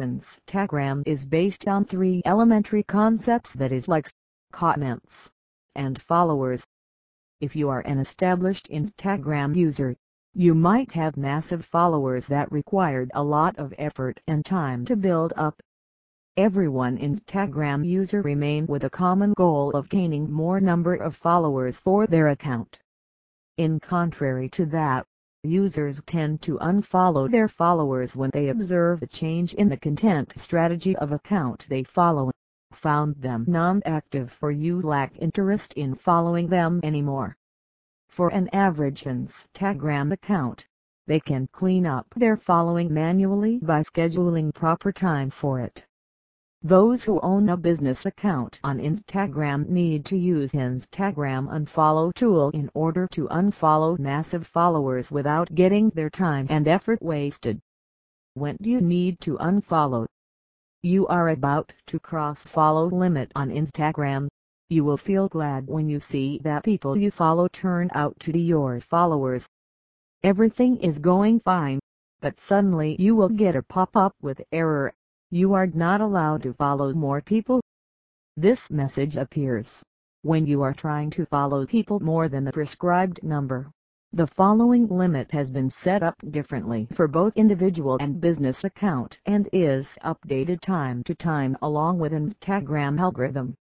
Instagram is based on three elementary concepts that is likes, comments, and followers. If you are an established Instagram user, you might have massive followers that required a lot of effort and time to build up. Everyone Instagram user remain with a common goal of gaining more number of followers for their account. In contrary to that, users tend to unfollow their followers when they observe a change in the content strategy of account they follow, found them non-active or you lack interest in following them anymore. For an average Instagram account, they can clean up their following manually by scheduling proper time for it. Those who own a business account on Instagram need to use Instagram unfollow tool in order to unfollow massive followers without getting their time and effort wasted. When do you need to unfollow? You are about to cross follow limit on Instagram. You will feel glad when you see that people you follow turn out to be your followers. Everything is going fine, but suddenly you will get a pop-up with error you are not allowed to follow more people. This message appears when you are trying to follow people more than the prescribed number. The following limit has been set up differently for both individual and business account and is updated time to time along with Instagram algorithm.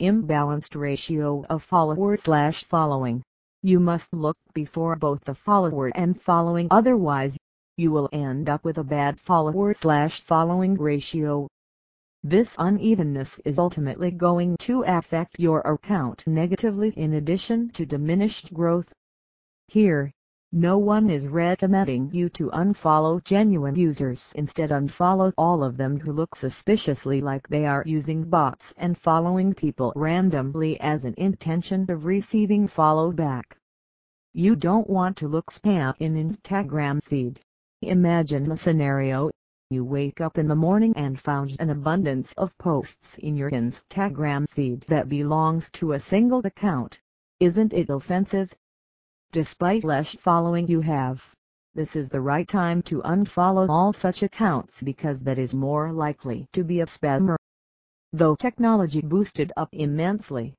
Imbalanced ratio of follower slash following. You must look before both the follower and following otherwise you will end up with a bad follower slash following ratio. This unevenness is ultimately going to affect your account negatively in addition to diminished growth. Here, no one is recommending you to unfollow genuine users instead unfollow all of them who look suspiciously like they are using bots and following people randomly as an intention of receiving follow back. You don't want to look spam in Instagram feed. Imagine the scenario. You wake up in the morning and found an abundance of posts in your Instagram feed that belongs to a single account. Isn't it offensive? Despite less following you have, this is the right time to unfollow all such accounts because that is more likely to be a spammer. Though technology boosted up immensely,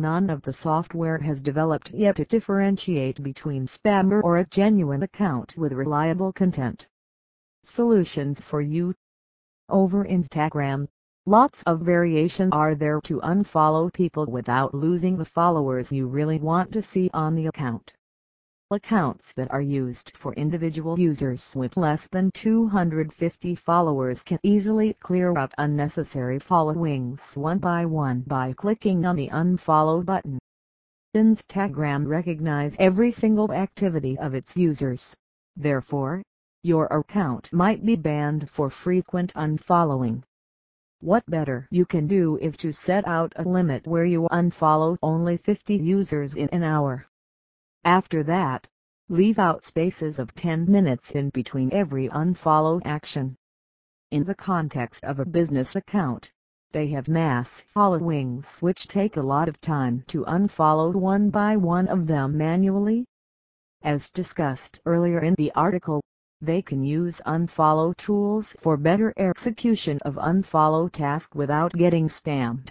none of the software has developed yet to differentiate between spammer or a genuine account with reliable content. Solutions for you Over Instagram, lots of variations are there to unfollow people without losing the followers you really want to see on the account. Accounts that are used for individual users with less than 250 followers can easily clear up unnecessary followings one by one by clicking on the unfollow button. Instagram recognize every single activity of its users. Therefore, your account might be banned for frequent unfollowing. What better you can do is to set out a limit where you unfollow only 50 users in an hour. After that, leave out spaces of 10 minutes in between every unfollow action. In the context of a business account, they have mass followings which take a lot of time to unfollow one by one of them manually. As discussed earlier in the article, they can use unfollow tools for better execution of unfollow task without getting spammed.